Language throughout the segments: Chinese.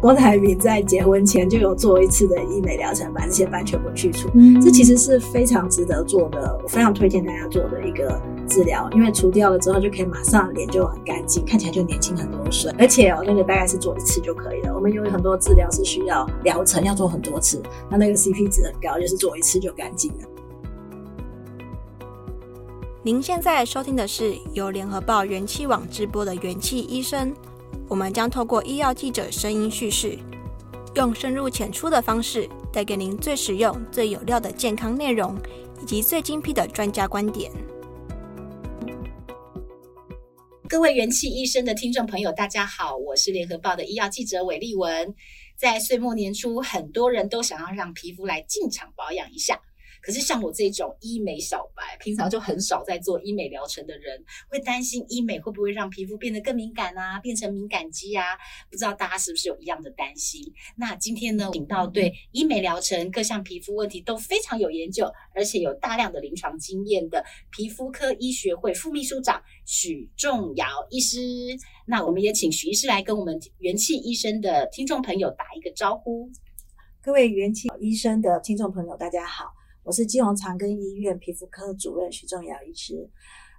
郭台铭在结婚前就有做一次的医美疗程，把这些斑全部去除。嗯，这其实是非常值得做的，我非常推荐大家做的一个治疗，因为除掉了之后就可以马上脸就很干净，看起来就年轻很多岁。而且哦，那个大概是做一次就可以了。我们有很多治疗是需要疗程要做很多次，那那个 CP 值很高，就是做一次就干净了。您现在收听的是由联合报元气网直播的元气医生。我们将透过医药记者声音叙事，用深入浅出的方式，带给您最实用、最有料的健康内容，以及最精辟的专家观点。各位元气医生的听众朋友，大家好，我是联合报的医药记者韦立文。在岁末年初，很多人都想要让皮肤来进场保养一下。可是像我这种医美小白，平常就很少在做医美疗程的人，会担心医美会不会让皮肤变得更敏感啊，变成敏感肌啊？不知道大家是不是有一样的担心？那今天呢，请到对医美疗程各项皮肤问题都非常有研究，而且有大量的临床经验的皮肤科医学会副秘书长许仲尧医师。那我们也请许医师来跟我们元气医生的听众朋友打一个招呼。各位元气医生的听众朋友，大家好。我是基隆长庚医院皮肤科主任徐仲尧医师，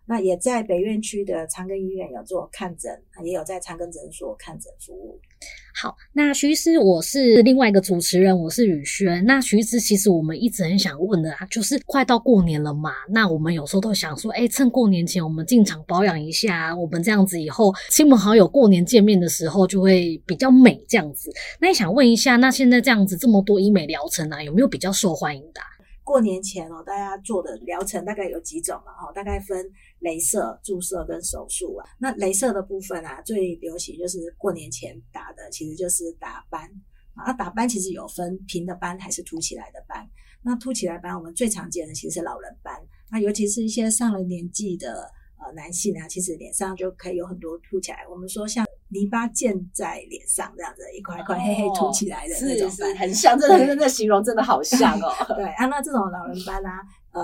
那也在北院区的长庚医院有做看诊，也有在长庚诊所看诊服务。好，那徐医师，我是另外一个主持人，我是雨轩。那徐医师，其实我们一直很想问的啊，就是快到过年了嘛，那我们有时候都想说，哎，趁过年前我们进场保养一下，我们这样子以后亲朋好友过年见面的时候就会比较美这样子。那也想问一下，那现在这样子这么多医美疗程啊，有没有比较受欢迎的？过年前哦，大家做的疗程大概有几种嘛？哈，大概分镭射、注射跟手术啊。那镭射的部分啊，最流行就是过年前打的，其实就是打斑啊。打斑其实有分平的斑还是凸起来的斑。那凸起来斑我们最常见的其实是老人斑。那尤其是一些上了年纪的呃男性啊，其实脸上就可以有很多凸起来。我们说像。泥巴溅在脸上，这样子一块一块黑黑凸起来的那种斑，很像，这 个这形容真的好像哦。对啊，那这种老人斑啊，呃，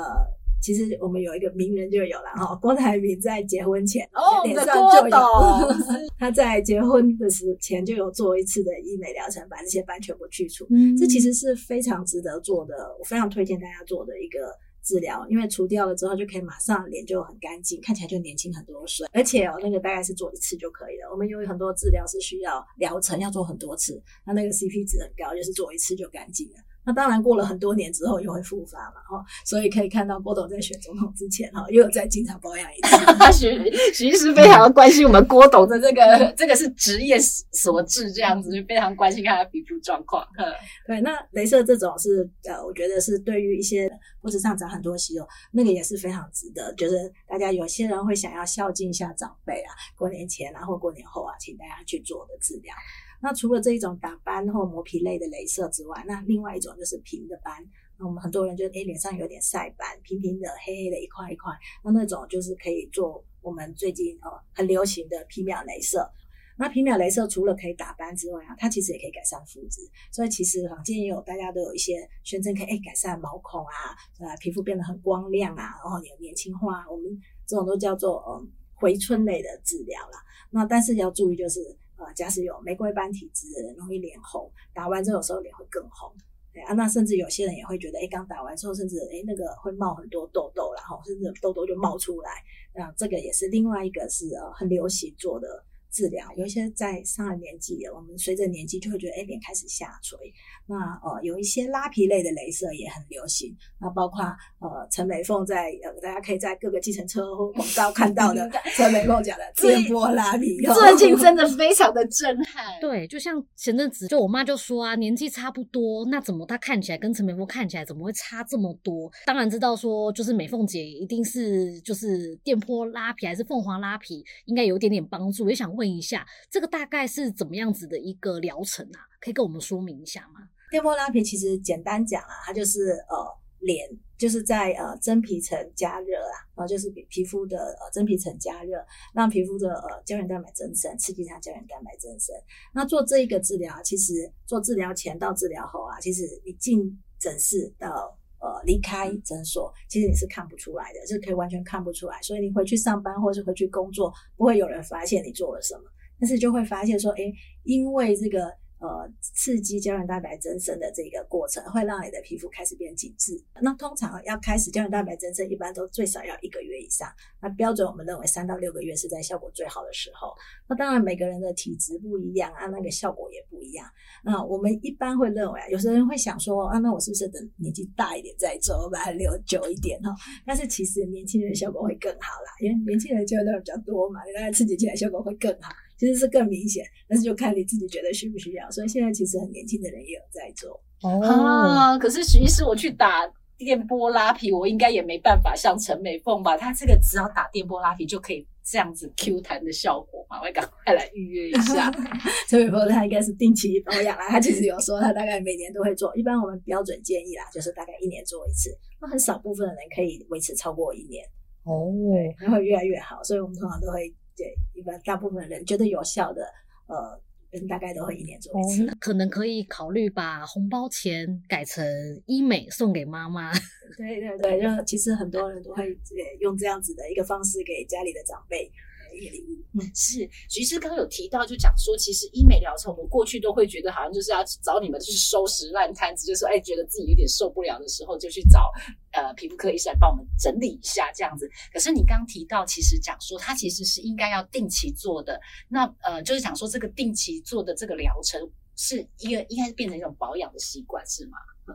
其实我们有一个名人就有了哈，郭台铭在结婚前哦，脸上就有，他在结婚的时前就有做一次的医美疗程，把这些斑全部去除。嗯，这其实是非常值得做的，我非常推荐大家做的一个。治疗，因为除掉了之后就可以马上脸就很干净，看起来就年轻很多岁。而且哦，那个大概是做一次就可以了。我们因为很多治疗是需要疗程要做很多次，那那个 CP 值很高，就是做一次就干净了。那当然过了很多年之后又会复发嘛，哈，所以可以看到郭董在选总统之前哈，又有在经常保养一次。徐 徐医师非常关心我们郭董的这个，这个是职业所致，这样子就非常关心他的皮肤状况。对，那镭射这种是呃，我觉得是对于一些脖子上长很多息肉，那个也是非常值得。就是大家有些人会想要孝敬一下长辈啊，过年前啊或过年后啊，请大家去做的治疗。那除了这一种打斑或磨皮类的镭射之外，那另外一种就是平的斑。那我们很多人就诶脸上有点晒斑，平平的黑黑的一块一块，那那种就是可以做我们最近哦很流行的皮秒镭射。那皮秒镭射除了可以打斑之外啊，它其实也可以改善肤质。所以其实坊间也有大家都有一些宣称可以诶改善毛孔啊，呃皮肤变得很光亮啊，然后有年轻化。我们这种都叫做嗯回春类的治疗啦。那但是要注意就是。呃，假使有玫瑰斑体质的人，容易脸红，打完之后有时候脸会更红。对啊，那甚至有些人也会觉得，哎，刚打完之后，甚至哎那个会冒很多痘痘，然后甚至痘痘就冒出来。那这个也是另外一个是呃很流行做的治疗。有一些在上了年纪，我们随着年纪就会觉得，哎，脸开始下垂。那呃，有一些拉皮类的镭射也很流行，那包括呃陈美凤在呃，大家可以在各个计程车或广告看到的 陈美凤讲的电波拉皮，最近真的非常的震撼。对，就像前阵子就我妈就说啊，年纪差不多，那怎么她看起来跟陈美凤看起来怎么会差这么多？当然知道说就是美凤姐一定是就是电波拉皮还是凤凰拉皮，应该有一点点帮助。也想问问一下，这个大概是怎么样子的一个疗程啊？可以跟我们说明一下吗？电波拉皮其实简单讲啊，它就是呃脸就是在呃真皮层加热啊，然后就是皮皮肤的呃真皮层加热，让皮肤的呃胶原蛋白增生，刺激它胶原蛋白增生。那做这一个治疗，其实做治疗前到治疗后啊，其实你进诊室到呃离开诊所，其实你是看不出来的，就是可以完全看不出来。所以你回去上班或是回去工作，不会有人发现你做了什么，但是就会发现说，哎，因为这个。呃刺激胶原蛋白增生的这个过程，会让你的皮肤开始变紧致。那通常要开始胶原蛋白增生，一般都最少要一个月以上。那标准我们认为三到六个月是在效果最好的时候。那当然每个人的体质不一样啊，那个效果也不一样。那我们一般会认为啊，有些人会想说啊，那我是不是等年纪大一点再做，把它留久一点哈？但是其实年轻人效果会更好啦，因为年轻人胶原蛋白比较多嘛，你大概刺激起来效果会更好。其实是更明显，但是就看你自己觉得需不需要。所以现在其实很年轻的人也有在做。哦，啊、可是徐医师，我去打电波拉皮，我应该也没办法像陈美凤吧？她这个只要打电波拉皮就可以这样子 Q 弹的效果嘛？我赶快来预约一下。陈美凤她应该是定期保养啦，她其实有说她大概每年都会做。一般我们标准建议啦，就是大概一年做一次。那很少部分的人可以维持超过一年。哦，对，然后越来越好，所以我们通常都会。对，一般大部分人觉得有效的，呃，人大概都会一年做一次。哦，可能可以考虑把红包钱改成医美送给妈妈。对对对，就其实很多人都会用这样子的一个方式给家里的长辈。嗯，是徐医师刚刚有提到，就讲说，其实医美疗程，我们过去都会觉得好像就是要找你们去收拾烂摊子，就是说，哎，觉得自己有点受不了的时候，就去找呃皮肤科医生来帮我们整理一下这样子。可是你刚刚提到，其实讲说，它其实是应该要定期做的。那呃，就是讲说，这个定期做的这个疗程，是一个应该是变成一种保养的习惯，是吗？嗯，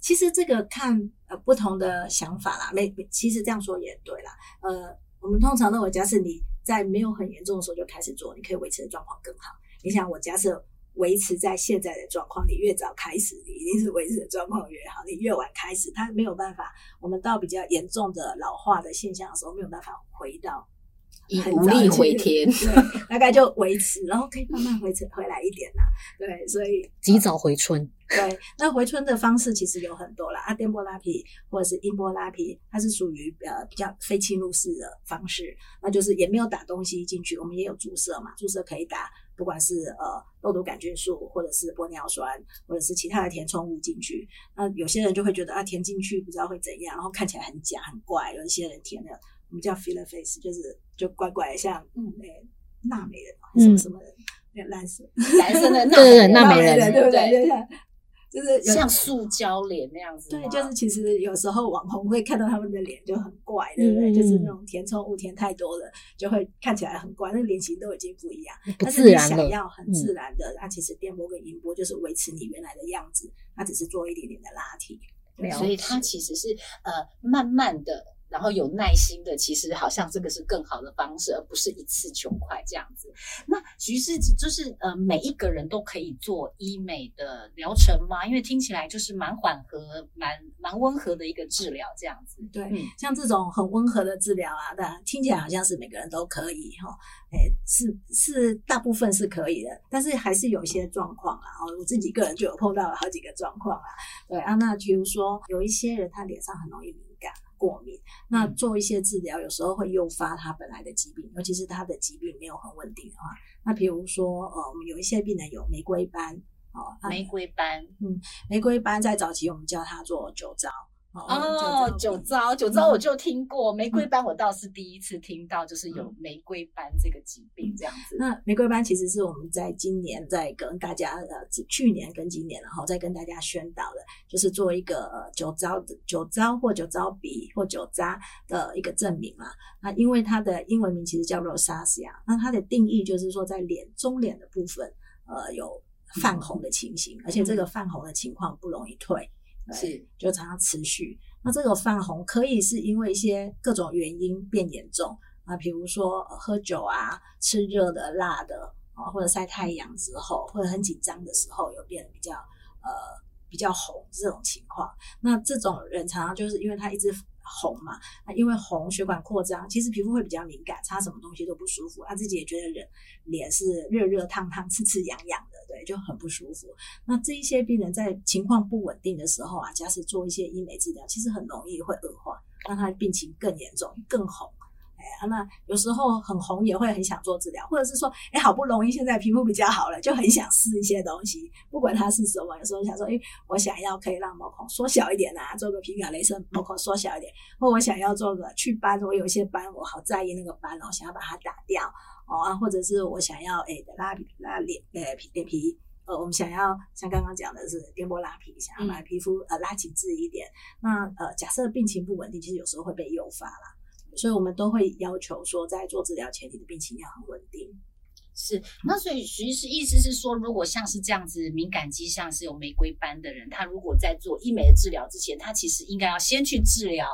其实这个看呃不同的想法啦，没，其实这样说也对啦，呃。我们通常认为，假设你在没有很严重的时候就开始做，你可以维持的状况更好。你想，我假设维持在现在的状况，你越早开始，你一定是维持的状况越好。你越晚开始，它没有办法。我们到比较严重的老化的现象的时候，没有办法回到。无力回天，对，大概就维持，然后可以慢慢回回来一点啦。对，所以及早回春。对，那回春的方式其实有很多啦，啊，电波拉皮或者是音波拉皮，它是属于呃比较非侵入式的方式，那就是也没有打东西进去，我们也有注射嘛，注射可以打，不管是呃肉毒杆菌素或者是玻尿酸或者是其他的填充物进去。那有些人就会觉得啊，填进去不知道会怎样，然后看起来很假很怪，有一些人填了。我们叫 filler face，就是就怪怪像嗯诶纳美人什么什么的，那个蓝色蓝色的 纳对对纳美人对不对？就像就是像塑胶脸那样子。对，就是其实有时候网红会看到他们的脸就很怪，对不对？就是那种填充物填太多了，就会看起来很怪，那个脸型都已经不一样。但是你想要很自然的，那其实电波跟音波就是维持你原来的样子，它只是做一点点的拉提。所以它其实是呃慢慢的。然后有耐心的，其实好像这个是更好的方式，而不是一次求快这样子。那徐医师就是呃，每一个人都可以做医美的疗程吗？因为听起来就是蛮缓和、蛮蛮温和的一个治疗这样子。对，嗯、像这种很温和的治疗啊，但听起来好像是每个人都可以哈。哎，是是，大部分是可以的，但是还是有一些状况啊。哦，我自己个人就有碰到了好几个状况啊。对啊，那比如说有一些人他脸上很容易。过敏，那做一些治疗，有时候会诱发他本来的疾病，尤其是他的疾病没有很稳定的话。那比如说，呃，我们有一些病人有玫瑰斑，哦，玫瑰斑，嗯，玫瑰斑在早期我们叫它做酒糟。哦，酒糟，酒糟我就听过，玫瑰斑我倒是第一次听到，就是有玫瑰斑这个疾病这样子。那玫瑰斑其实是我们在今年在跟大家呃，去年跟今年然后再跟大家宣导的，就是做一个酒糟的酒糟或酒糟鼻或酒渣的一个证明嘛。那因为它的英文名其实叫 rosacea，那它的定义就是说在脸中脸的部分呃有泛红的情形，而且这个泛红的情况不容易退。是，就常常持续。那这个泛红可以是因为一些各种原因变严重啊，比如说喝酒啊、吃热的、辣的啊，或者晒太阳之后，或者很紧张的时候有变得比较呃比较红这种情况。那这种人常常就是因为他一直。红嘛，那因为红血管扩张，其实皮肤会比较敏感，擦什么东西都不舒服。他自己也觉得人脸是热热烫烫、刺刺痒痒的，对，就很不舒服。那这一些病人在情况不稳定的时候啊，假使做一些医美治疗，其实很容易会恶化，让他病情更严重、更红。哎，那有时候很红也会很想做治疗，或者是说，哎，好不容易现在皮肤比较好了，就很想试一些东西，不管它是什么。有时候想说，哎，我想要可以让毛孔缩小一点啊，做个皮秒雷射，毛孔缩小一点，或我想要做个祛斑，我有一些斑，我好在意那个斑哦，想要把它打掉哦啊，或者是我想要哎拉拉脸，呃皮脸皮。呃，我们想要像刚刚讲的是颠簸拉皮，想要把皮肤呃拉紧致一点。那呃，假设病情不稳定，其实有时候会被诱发啦，所以我们都会要求说，在做治疗前，你的病情要很稳定。是，那所以其实意思是说，如果像是这样子敏感肌像是有玫瑰斑的人，他如果在做医美的治疗之前，他其实应该要先去治疗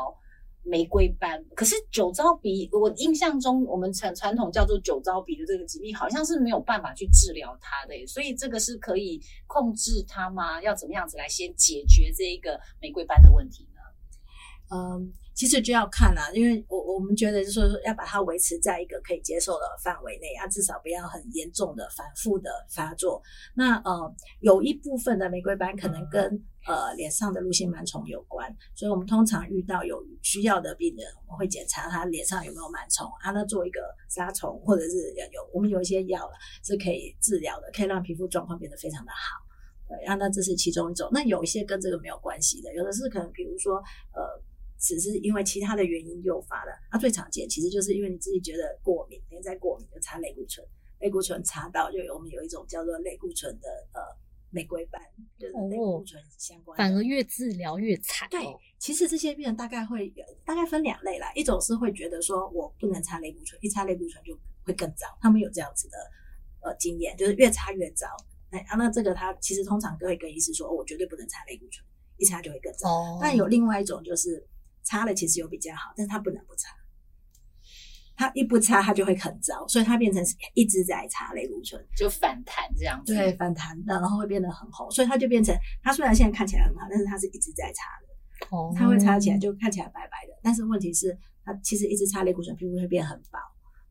玫瑰斑。可是酒糟鼻，我印象中我们传传统叫做酒糟鼻的这个疾病，好像是没有办法去治疗它的，所以这个是可以控制它吗？要怎么样子来先解决这一个玫瑰斑的问题？嗯。其实就要看啦，因为我我们觉得就是说要把它维持在一个可以接受的范围内啊，至少不要很严重的反复的发作。那呃，有一部分的玫瑰斑可能跟呃脸上的路性螨虫有关，所以我们通常遇到有需要的病人，我们会检查他脸上有没有螨虫啊，那做一个杀虫，或者是有我们有一些药了是可以治疗的，可以让皮肤状况变得非常的好。对，啊，那这是其中一种。那有一些跟这个没有关系的，有的是可能比如说呃。只是因为其他的原因诱发的，啊，最常见其实就是因为你自己觉得过敏，连在过敏就擦类固醇，类固醇擦到就有我们有一种叫做类固醇的呃玫瑰斑，就是类固醇相关的，反而越治疗越惨。对，其实这些病人大概会有大概分两类啦，一种是会觉得说我不能擦类固醇，一擦类固醇就会更糟，他们有这样子的呃经验，就是越擦越糟。那，啊，那这个他其实通常都会跟医师说，哦，我绝对不能擦类固醇，一擦就会更糟。哦，但有另外一种就是。擦了其实有比较好，但是他不能不擦，他一不擦他就会很糟，所以它变成一直在擦类固醇，就反弹这样子。对，反弹的，然后会变得很红，所以它就变成它虽然现在看起来很好，但是它是一直在擦的，哦，它会擦起来就看起来白白的，但是问题是，它其实一直擦类固醇，皮肤会变很薄。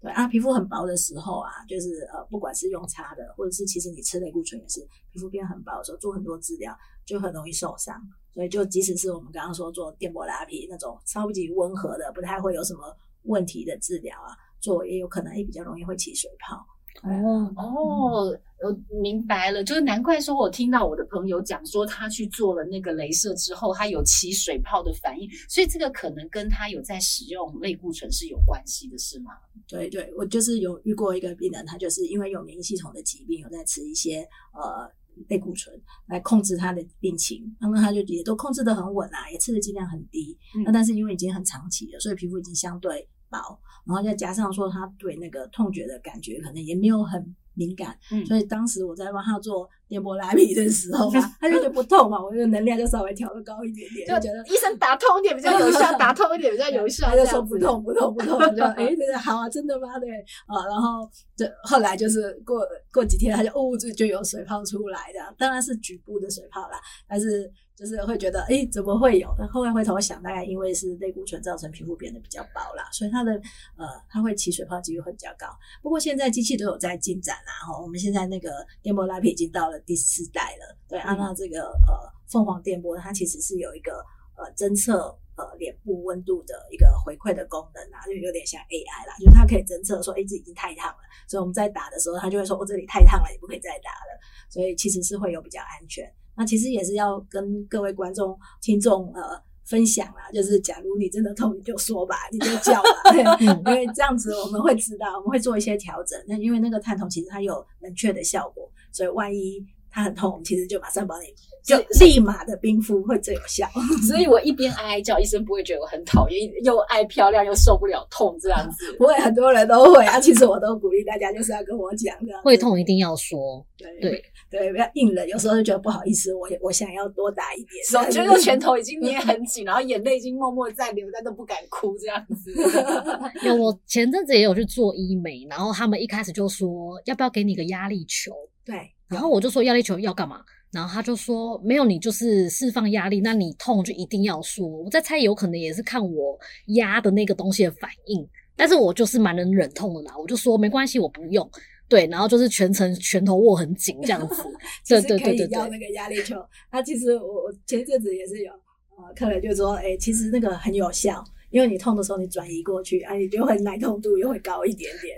对啊，皮肤很薄的时候啊，就是呃，不管是用擦的，或者是其实你吃类固醇也是，皮肤变很薄的时候，做很多治疗就很容易受伤。所以，就即使是我们刚刚说做电波拉皮那种超级温和的，不太会有什么问题的治疗啊，做也有可能也比较容易会起水泡。哦哦，我明白了，就是难怪说我听到我的朋友讲说，他去做了那个镭射之后，他有起水泡的反应，所以这个可能跟他有在使用类固醇是有关系的，是吗？对对，我就是有遇过一个病人，他就是因为有免疫系统的疾病，有在吃一些呃。类固醇来控制他的病情，那么他就也都控制得很稳啊，也吃的剂量很低。那、嗯、但是因为已经很长期了，所以皮肤已经相对薄，然后再加上说他对那个痛觉的感觉可能也没有很敏感，嗯、所以当时我在帮他做电波拉皮的时候嘛，他就觉得不痛嘛，我就能量就稍微调的高一点点，就觉得医生打通一点比较有效，打通一点比较有效，他就说不痛不痛不痛，我 就哎，真的好啊，真的吗？对啊，然后就后来就是过过几天，他就哦就就有水泡出来的，当然是局部的水泡啦，但是。就是会觉得，哎、欸，怎么会有？那后来回头想，大概因为是类固醇造成皮肤变得比较薄啦，所以它的呃，它会起水泡几率会比较高。不过现在机器都有在进展啦，哈，我们现在那个电波拉皮已经到了第四代了。对，按照、这个呃凤凰电波，它其实是有一个呃侦测呃脸部温度的一个回馈的功能啊，就有点像 AI 啦，就是它可以侦测说，哎、欸，这已经太烫了，所以我们在打的时候，它就会说，我、哦、这里太烫了，你不可以再打了。所以其实是会有比较安全。那其实也是要跟各位观众、听众呃分享啦，就是假如你真的痛，你就说吧，你就叫吧，因为这样子我们会知道，我们会做一些调整。那因为那个探头其实它有冷却的效果，所以万一他很痛，我们其实就马上帮你就立马的冰敷会最有效。所以我一边哀哀叫，医生不会觉得我很讨厌，又爱漂亮又受不了痛这样子。不会，很多人都会啊。其实我都鼓励大家，就是要跟我讲这样，会痛一定要说，对对。对，不要硬了。有时候就觉得不好意思，我我想要多打一点，手觉得拳头已经捏很紧，然后眼泪已经默默在流，但都不敢哭这样子。有，我前阵子也有去做医美，然后他们一开始就说要不要给你个压力球？对，然后我就说压力球要干嘛？然后他就说没有，你就是释放压力，那你痛就一定要说。我在猜，有可能也是看我压的那个东西的反应，但是我就是蛮能忍痛的啦，我就说没关系，我不用。对，然后就是全程拳头握很紧这样子，对对对对对。要那个压力球，那其实我我前阵子也是有，呃，客人就说，哎，其实那个很有效，因为你痛的时候你转移过去，啊，你就会耐痛度又会高一点点。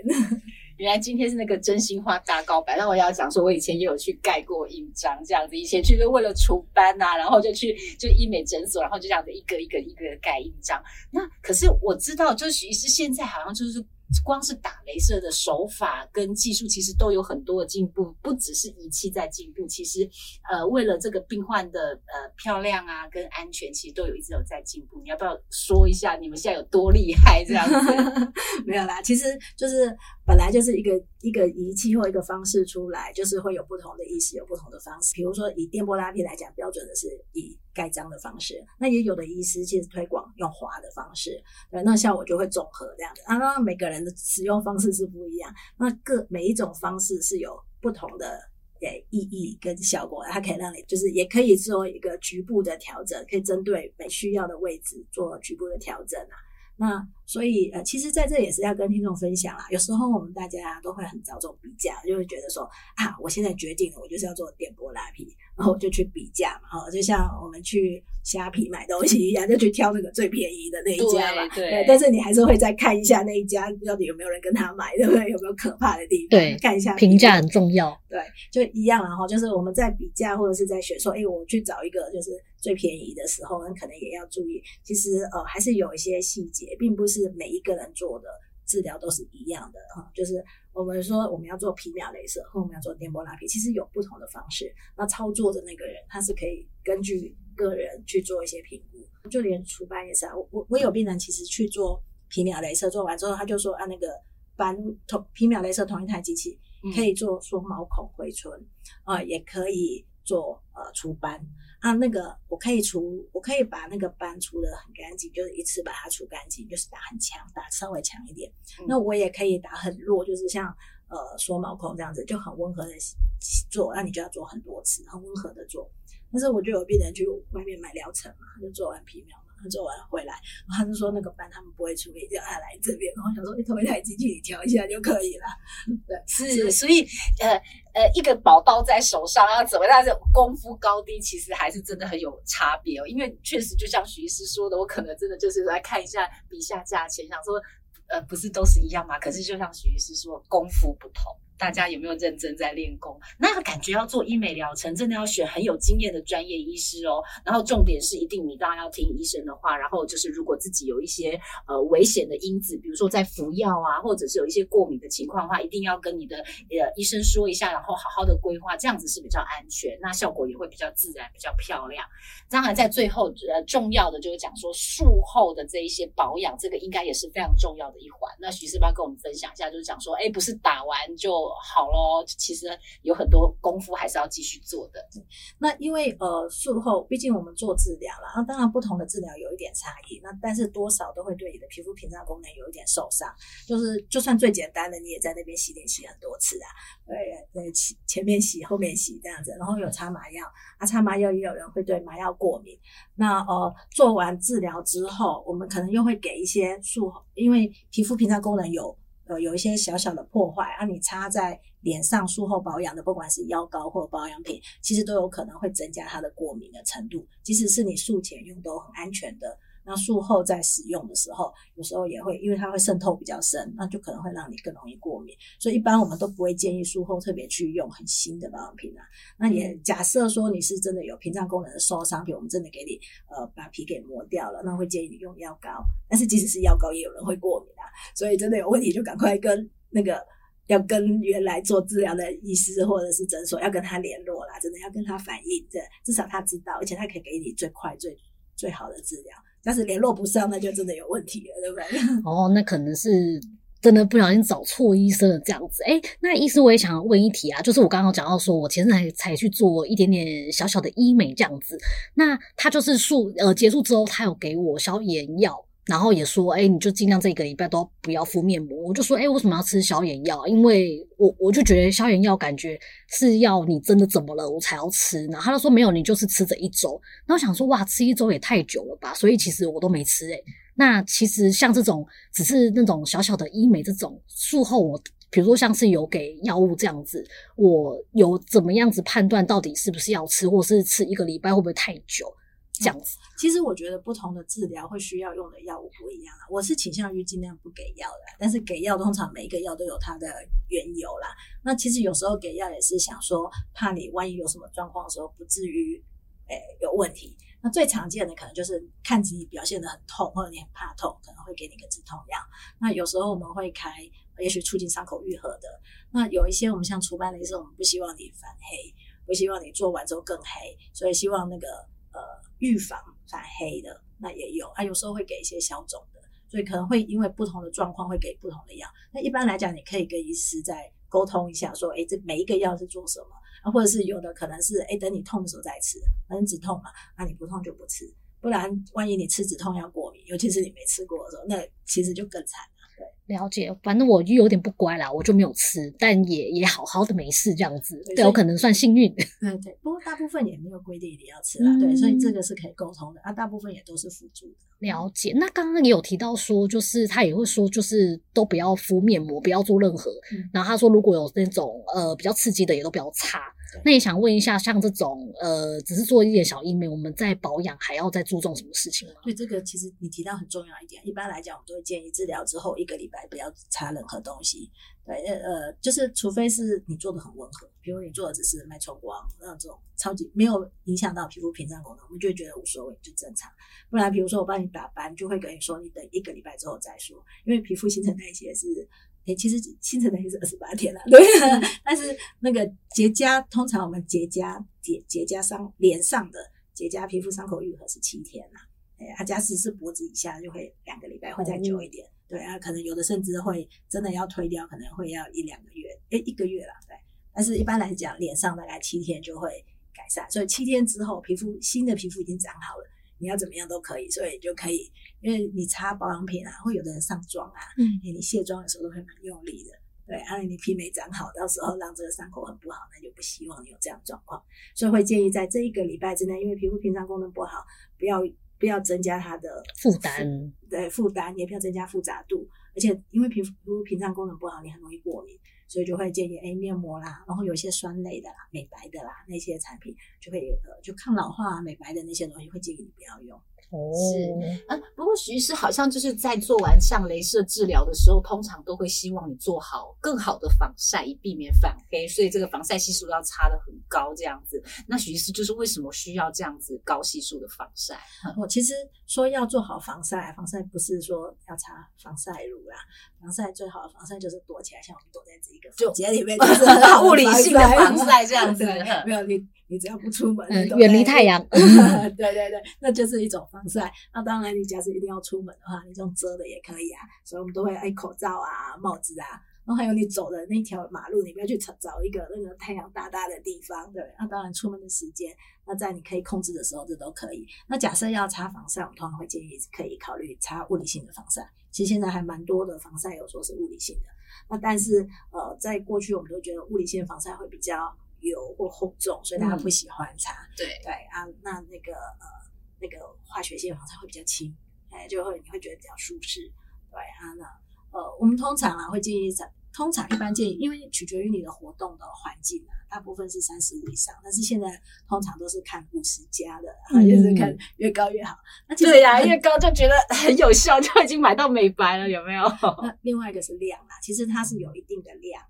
原来今天是那个真心话大告白，那我要讲说，我以前也有去盖过印章这样子，以前就是为了除斑呐、啊，然后就去就医美诊所，然后就这样子一个一个一个盖印章。那可是我知道，就是徐医师现在好像就是。光是打雷射的手法跟技术，其实都有很多的进步，不只是仪器在进步，其实呃，为了这个病患的呃漂亮啊跟安全，其实都有一直有在进步。你要不要说一下你们现在有多厉害？这样子 没有啦，其实就是本来就是一个一个仪器或一个方式出来，就是会有不同的医师有不同的方式。比如说以电波拉皮来讲，标准的是以盖章的方式，那也有的医师其实推广用滑的方式，对，那效果就会综合这样子啊，那每个人的使用方式是不一样，那各每一种方式是有不同的诶意义跟效果，它可以让你就是也可以做一个局部的调整，可以针对每需要的位置做局部的调整啊。那所以呃，其实在这也是要跟听众分享啦。有时候我们大家都会很着重比价，就会觉得说啊，我现在决定了，我就是要做电波拉皮，然后我就去比价嘛。哦，就像我们去虾皮买东西一样，就去挑那个最便宜的那一家嘛。对。但是你还是会再看一下那一家到底有没有人跟他买，对不对？有没有可怕的地方？对，看一下评价很重要。对，就一样然后就是我们在比价或者是在选说，哎，我去找一个就是。最便宜的时候，那可能也要注意。其实呃，还是有一些细节，并不是每一个人做的治疗都是一样的哈。就是我们说我们要做皮秒镭射，或我们要做电波拉皮，其实有不同的方式。那操作的那个人，他是可以根据个人去做一些评估。就连除斑也是啊，我我我有病人其实去做皮秒镭射，做完之后他就说啊，那个斑同皮秒镭射同一台机器可以做缩毛孔回春啊、呃，也可以做呃除斑。啊，那个我可以除，我可以把那个斑除得很干净，就是一次把它除干净，就是打很强，打稍微强一点。嗯、那我也可以打很弱，就是像呃缩毛孔这样子，就很温和的做。那你就要做很多次，很温和的做。但是我就有病人去外面买疗程嘛，就做完皮秒。他做完回来，他就说那个班他们不会处理，叫他来这边。然后想说，你同一台机器你调一下就可以了。对，是，所以呃呃，一个宝刀在手上，要怎么样？这功夫高低其实还是真的很有差别哦。因为确实就像徐医师说的，我可能真的就是来看一下，比一下价钱，想说呃，不是都是一样吗？可是就像徐医师说，功夫不同。大家有没有认真在练功？那个感觉要做医美疗程，真的要选很有经验的专业医师哦。然后重点是，一定你当然要听医生的话。然后就是，如果自己有一些呃危险的因子，比如说在服药啊，或者是有一些过敏的情况的话，一定要跟你的呃医生说一下，然后好好的规划，这样子是比较安全，那效果也会比较自然，比较漂亮。当然，在最后呃重要的就是讲说术后的这一些保养，这个应该也是非常重要的一环。那徐师傅要跟我们分享一下，就是讲说，哎，不是打完就。好咯，其实有很多功夫还是要继续做的。那因为呃术后，毕竟我们做治疗了，那当然不同的治疗有一点差异，那但是多少都会对你的皮肤屏障功能有一点受伤。就是就算最简单的，你也在那边洗脸洗很多次啊，对对，前前面洗后面洗这样子，然后有擦麻药，啊擦麻药也有人会对麻药过敏。那呃做完治疗之后，我们可能又会给一些术后，因为皮肤屏障功能有。呃，有一些小小的破坏，啊，你擦在脸上术后保养的，不管是药膏或保养品，其实都有可能会增加它的过敏的程度。即使是你术前用都很安全的。那术后在使用的时候，有时候也会，因为它会渗透比较深，那就可能会让你更容易过敏。所以一般我们都不会建议术后特别去用很新的保养品啊。那也假设说你是真的有屏障功能的受伤，比如我们真的给你呃把皮给磨掉了，那会建议你用药膏。但是即使是药膏，也有人会过敏啊。所以真的有问题就赶快跟那个要跟原来做治疗的医师或者是诊所要跟他联络啦，真的要跟他反映，这至少他知道，而且他可以给你最快最最好的治疗。要是联络不上，那就真的有问题了，对不对？哦，那可能是真的不小心找错医生了，这样子。诶，那医师我也想问一题啊，就是我刚刚讲到说，我前阵才才去做一点点小小的医美这样子，那他就是术呃结束之后，他有给我消炎药。然后也说，哎，你就尽量这个礼拜都不要敷面膜。我就说，哎，为什么要吃消炎药？因为我我就觉得消炎药感觉是要你真的怎么了我才要吃。然后他就说没有，你就是吃这一周。然后我想说，哇，吃一周也太久了吧？所以其实我都没吃。哎，那其实像这种只是那种小小的医美这种术后，我比如说像是有给药物这样子，我有怎么样子判断到底是不是要吃，或是吃一个礼拜会不会太久？这样子，其实我觉得不同的治疗会需要用的药物不一样啦。我是倾向于尽量不给药的，但是给药通常每一个药都有它的缘由啦。那其实有时候给药也是想说，怕你万一有什么状况的时候，不至于哎有问题。那最常见的可能就是看自己表现得很痛，或者你很怕痛，可能会给你个止痛药。那有时候我们会开，也许促进伤口愈合的。那有一些我们像除斑的医生，我们不希望你反黑，不希望你做完之后更黑，所以希望那个呃预防反黑的，那也有。啊，有时候会给一些消肿的，所以可能会因为不同的状况会给不同的药。那一般来讲，你可以跟医师再沟通一下，说，哎，这每一个药是做什么？啊，或者是有的可能是，哎，等你痛的时候再吃，反正止痛嘛，那你不痛就不吃，不然万一你吃止痛药过敏，尤其是你没吃过的时候，那其实就更惨。对，了解，反正我就有点不乖啦，我就没有吃，但也也好好的没事这样子，对，对我可能算幸运。对对，不过大部分也没有规定你要吃啦，嗯、对，所以这个是可以沟通的。啊，大部分也都是辅助的。了解，那刚刚也有提到说，就是他也会说，就是都不要敷面膜，不要做任何。嗯、然后他说，如果有那种呃比较刺激的，也都不要擦。对那也想问一下，像这种呃，只是做一点小医美，我们在保养还要再注重什么事情吗？对，这个其实你提到很重要一点。一般来讲，我们都会建议治疗之后一个礼拜不要擦任何东西。对，呃，就是除非是你做的很温和，比如你做的只是脉冲光那种超级没有影响到皮肤屏障功能，我们就会觉得无所谓，就正常。不然，比如说我帮你打斑，就会跟你说你等一个礼拜之后再说，因为皮肤新陈代谢是。欸、其实新陈代谢是二十八天了，对。但是那个结痂，通常我们结痂结结痂伤脸上的结痂皮肤伤口愈合是七天啦。哎、欸，啊，假使是脖子以下就会两个礼拜，会再久一点。嗯、对啊，可能有的甚至会真的要推掉，可能会要一两个月，哎、欸，一个月啦，对。但是一般来讲，脸上大概七天就会改善，所以七天之后，皮肤新的皮肤已经长好了。你要怎么样都可以，所以就可以，因为你擦保养品啊，会有的人上妆啊，嗯，你卸妆的时候都会蛮用力的，对，而、啊、你皮没长好，到时候让这个伤口很不好，那就不希望你有这样状况，所以会建议在这一个礼拜之内，因为皮肤屏障功能不好，不要不要增加它的负担，对，负担也不要增加复杂度，而且因为皮肤屏障功能不好，你很容易过敏。所以就会建议，哎，面膜啦，然后有些酸类的啦、美白的啦，那些产品就会呃，就抗老化、美白的那些东西，会建议你不要用。哦，是，嗯，不过徐医师好像就是在做完像镭射治疗的时候，通常都会希望你做好更好的防晒，以避免反黑，所以这个防晒系数要擦得很高这样子。那徐医师就是为什么需要这样子高系数的防晒？我其实说要做好防晒，防晒不是说要擦防晒乳啦，防晒最好的防晒就是躲起来，像我们躲在这一个房间里面，就是物理性的防晒这样子。没有你。你只要不出门，嗯，远离太阳，对对对，那就是一种防晒。那当然，你假设一定要出门的话，你这种遮的也可以啊。所以我们都会哎，口罩啊、帽子啊，然后还有你走的那条马路，你不要去找找一个那个太阳大大的地方，对。那当然，出门的时间，那在你可以控制的时候，这都可以。那假设要擦防晒，我们通常会建议可以考虑擦物理性的防晒。其实现在还蛮多的防晒有说是物理性的。那但是呃，在过去我们都觉得物理性的防晒会比较。油或厚重，所以大家不喜欢擦。嗯、对对啊，那那个呃，那个化学性防晒会比较轻，哎，就会你会觉得比较舒适。对啊，那呃，我们通常啊会建议在，通常一般建议，因为取决于你的活动的环境啊，大部分是三十五以上，但是现在通常都是看五十加的，啊，就是看越高越好。那对呀、啊，越高就觉得很有效，就已经买到美白了，有没有？那另外一个是量啊，其实它是有一定的量。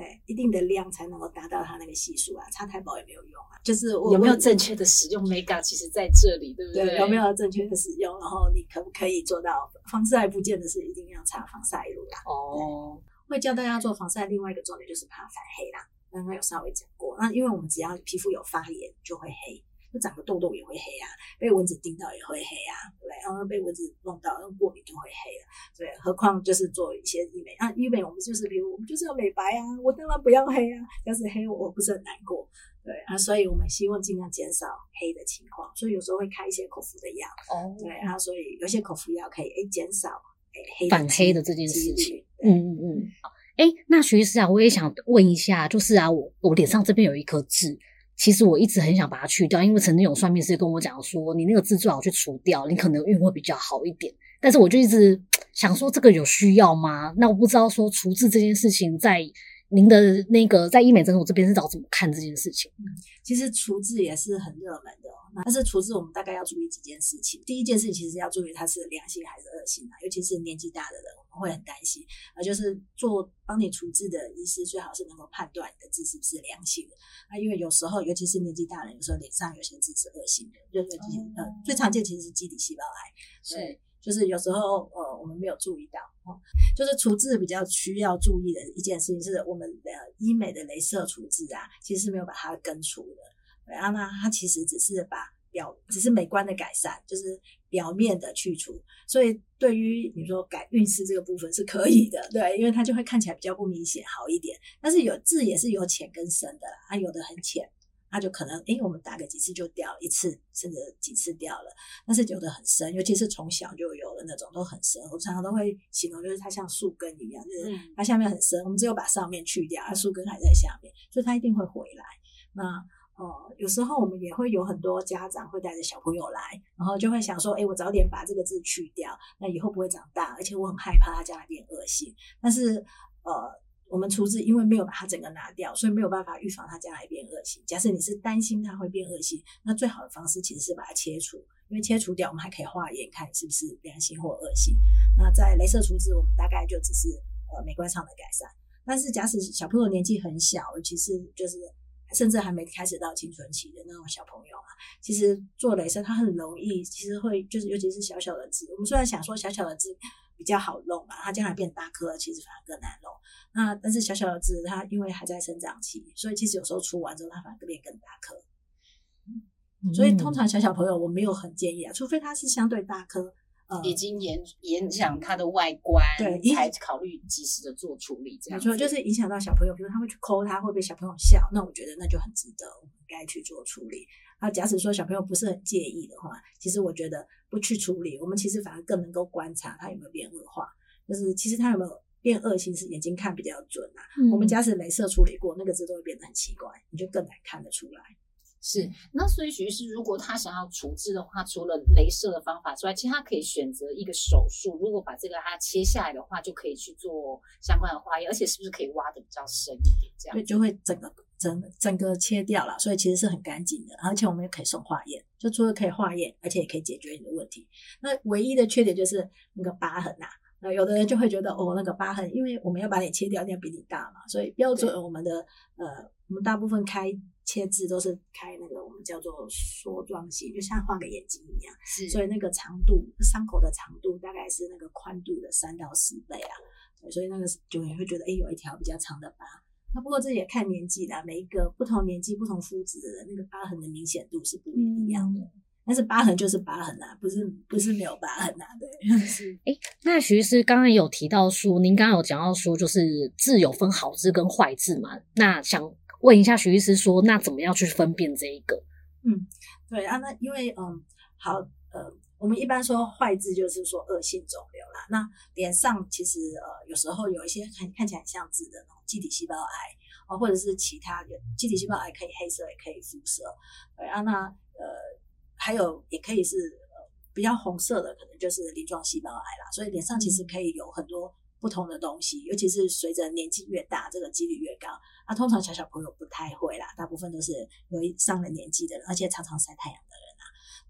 对，一定的量才能够达到它那个系数啊，擦太薄也没有用啊。就是我有没有正确的使用 Mega，其实在这里，对不对？对，有没有正确的使用？然后你可不可以做到防晒？不见得是一定要擦防晒乳啦。哦，会教大家做防晒，另外一个重点就是怕反黑啦。刚刚有稍微讲过，那因为我们只要皮肤有发炎就会黑。就长个痘痘也会黑啊，被蚊子叮到也会黑啊，对不对？然后被蚊子弄到，然后过敏就会黑了，对。何况就是做一些医美啊，医美我们就是比如我们就是要美白啊，我当然不要黑啊，要是黑我不是很难过，对啊，所以我们希望尽量减少黑的情况，所以有时候会开一些口服的药，哦，对啊，所以有些口服药可以诶减少诶黑反黑的这件事情，嗯嗯嗯。哎，那徐医师啊，我也想问一下，就是啊，我我脸上这边有一颗痣。其实我一直很想把它去掉，因为曾经有算命师跟我讲说，你那个痣最好去除掉，你可能运会比较好一点。但是我就一直 想说，这个有需要吗？那我不知道说除痣这件事情在您的那个在医美诊所这边是找怎么看这件事情？嗯，其实除痣也是很热门的哦。那但是除痣我们大概要注意几件事情。第一件事情其实要注意它是良性还是恶性啊，尤其是年纪大的人，我们会很担心。啊，就是做帮你除痣的医师最好是能够判断你的痣是不是良性的。啊，因为有时候尤其是年纪大的人，有时候脸上有些痣是恶性的，就尤其呃最常见其实是基底细胞癌。对。就是有时候，呃，我们没有注意到，哦，就是除痣比较需要注意的一件事情，是我们的医美的镭射除痣啊，其实是没有把它根除的，然后呢，它其实只是把表，只是美观的改善，就是表面的去除，所以对于你说改运势这个部分是可以的，对，因为它就会看起来比较不明显，好一点。但是有痣也是有浅跟深的啦，它有的很浅。它就可能，诶，我们打个几次就掉一次，甚至几次掉了。但是有的很深，尤其是从小就有的那种都很深。我常常都会形容，就是它像树根一样，就是它下面很深，我们只有把上面去掉，它树根还在下面，所以它一定会回来。那呃，有时候我们也会有很多家长会带着小朋友来，然后就会想说，诶，我早点把这个字去掉，那以后不会长大，而且我很害怕它将来变恶性。但是呃。我们除痣，因为没有把它整个拿掉，所以没有办法预防它将来变恶性。假设你是担心它会变恶性，那最好的方式其实是把它切除，因为切除掉我们还可以化验看是不是良性或恶性。那在镭射除痣，我们大概就只是呃美观上的改善。但是假使小朋友年纪很小，尤其是就是甚至还没开始到青春期的那种小朋友啊，其实做镭射它很容易，其实会就是尤其是小小的痣，我们虽然想说小小的痣。比较好弄嘛，它将来变大颗，其实反而更难弄。那但是小小的痣，它因为还在生长期，所以其实有时候除完之后，它反而变更大颗。嗯，所以通常小小朋友我没有很建议啊，除非它是相对大颗，呃，已经影影响它的外观，对，才考虑及时的做处理。这样没错，就是影响到小朋友，比如他会去抠它，会被小朋友笑，那我觉得那就很值得，我们该去做处理。那假使说小朋友不是很介意的话，其实我觉得不去处理，我们其实反而更能够观察他有没有变恶化。就是其实他有没有变恶性，是眼睛看比较准啊。嗯、我们假使镭射处理过，那个字都会变得很奇怪，你就更难看得出来。是，那所以许医师，如果他想要除痣的话，除了镭射的方法之外，其实他可以选择一个手术。如果把这个它切下来的话，就可以去做相关的化验，而且是不是可以挖得比较深一点？这样对，就会整个整整个切掉了，所以其实是很干净的，而且我们也可以送化验，就除了可以化验，而且也可以解决你的问题。那唯一的缺点就是那个疤痕呐、啊。那有的人就会觉得哦，那个疤痕，因为我们要把你切掉，要比你大嘛，所以标准我们的呃，我们大部分开切痣都是开那个我们叫做缩状型，就像画个眼睛一样，是，所以那个长度伤口的长度大概是那个宽度的三到四倍啊，所以那个就你会觉得哎，有一条比较长的疤。那不过这也看年纪啦，每一个不同年纪、不同肤质的人，那个疤痕的明显度是不一样的。嗯但是疤痕就是疤痕啊，不是不是没有疤痕啊，对。是。哎，那徐医师刚刚有提到说，您刚刚有讲到说，就是痣有分好痣跟坏痣嘛？那想问一下徐医师说，那怎么样去分辨这一个？嗯，对啊，那因为嗯，好，呃，我们一般说坏痣就是说恶性肿瘤啦。那脸上其实呃，有时候有一些看看起来很像痣的那种基底细胞癌啊，或者是其他的基底细胞癌，可以黑色也可以肤色。对啊，那呃。还有也可以是呃比较红色的，可能就是鳞状细胞癌啦。所以脸上其实可以有很多不同的东西，尤其是随着年纪越大，这个几率越高。那、啊、通常小小朋友不太会啦，大部分都是有一上了年纪的人，而且常常晒太阳。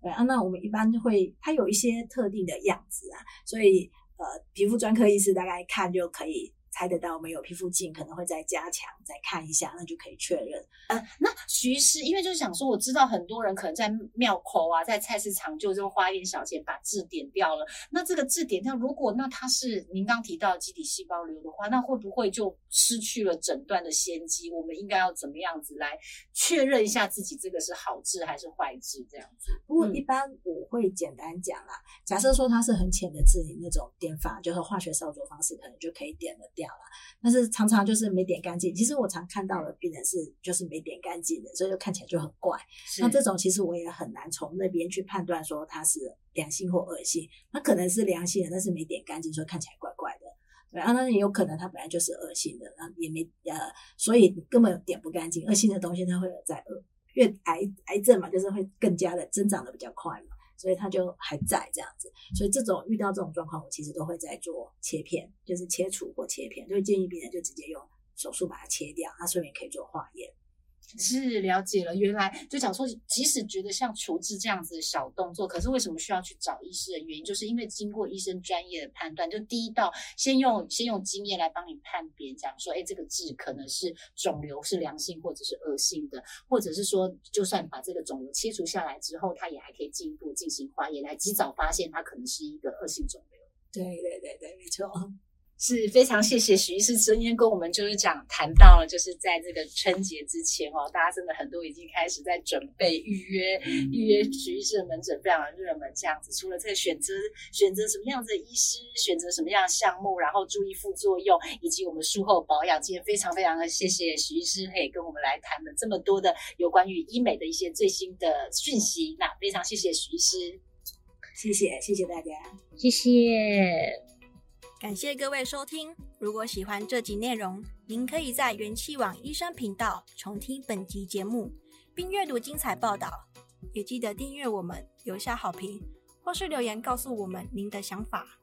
对啊，那我们一般就会，它有一些特定的样子啊，所以呃，皮肤专科医师大概看就可以。猜得到没有？皮肤镜可能会再加强，再看一下，那就可以确认。呃，那徐医师，因为就是想说，我知道很多人可能在庙口啊，在菜市场就这种花一点小钱把痣点掉了。那这个痣点掉，如果那它是您刚提到的基底细胞瘤的话，那会不会就失去了诊断的先机？我们应该要怎么样子来确认一下自己这个是好痣还是坏痣？这样子。不过一般我会简单讲啦，假设说它是很浅的痣，你那种点法就是化学烧灼方式，可能就可以点得掉了。但是常常就是没点干净。其实我常看到的病人是就是没点干净的，所以就看起来就很怪。那这种其实我也很难从那边去判断说它是良性或恶性。它可能是良性的，但是没点干净，所以看起来怪怪的。对啊，那也有可能它本来就是恶性的，然后也没呃，所以根本点不干净。恶性的东西它会有在恶，越癌癌症嘛，就是会更加的增长的比较快嘛。所以它就还在这样子，所以这种遇到这种状况，我其实都会在做切片，就是切除或切片，就会建议病人就直接用手术把它切掉，那顺便可以做化验。是了解了，原来就讲说，即使觉得像处置这样子的小动作，可是为什么需要去找医师的原因，就是因为经过医生专业的判断，就第一道先用先用经验来帮你判别，讲说，哎，这个痣可能是肿瘤是良性或者是恶性的，或者是说，就算把这个肿瘤切除下来之后，它也还可以进一步进行化验，来及早发现它可能是一个恶性肿瘤。对对对对，没错。是非常谢谢许医师今天跟我们就是讲谈到了，就是在这个春节之前哦，大家真的很多已经开始在准备预约预约许医师的门诊，非常的热门这样子。除了这个选择选择什么样子的医师，选择什么样的项目，然后注意副作用，以及我们术后保养，今天非常非常的谢谢许医师可以跟我们来谈了这么多的有关于医美的一些最新的讯息。那非常谢谢许医师，谢谢谢谢大家，谢谢。感谢各位收听。如果喜欢这集内容，您可以在元气网医生频道重听本集节目，并阅读精彩报道。也记得订阅我们，留下好评，或是留言告诉我们您的想法。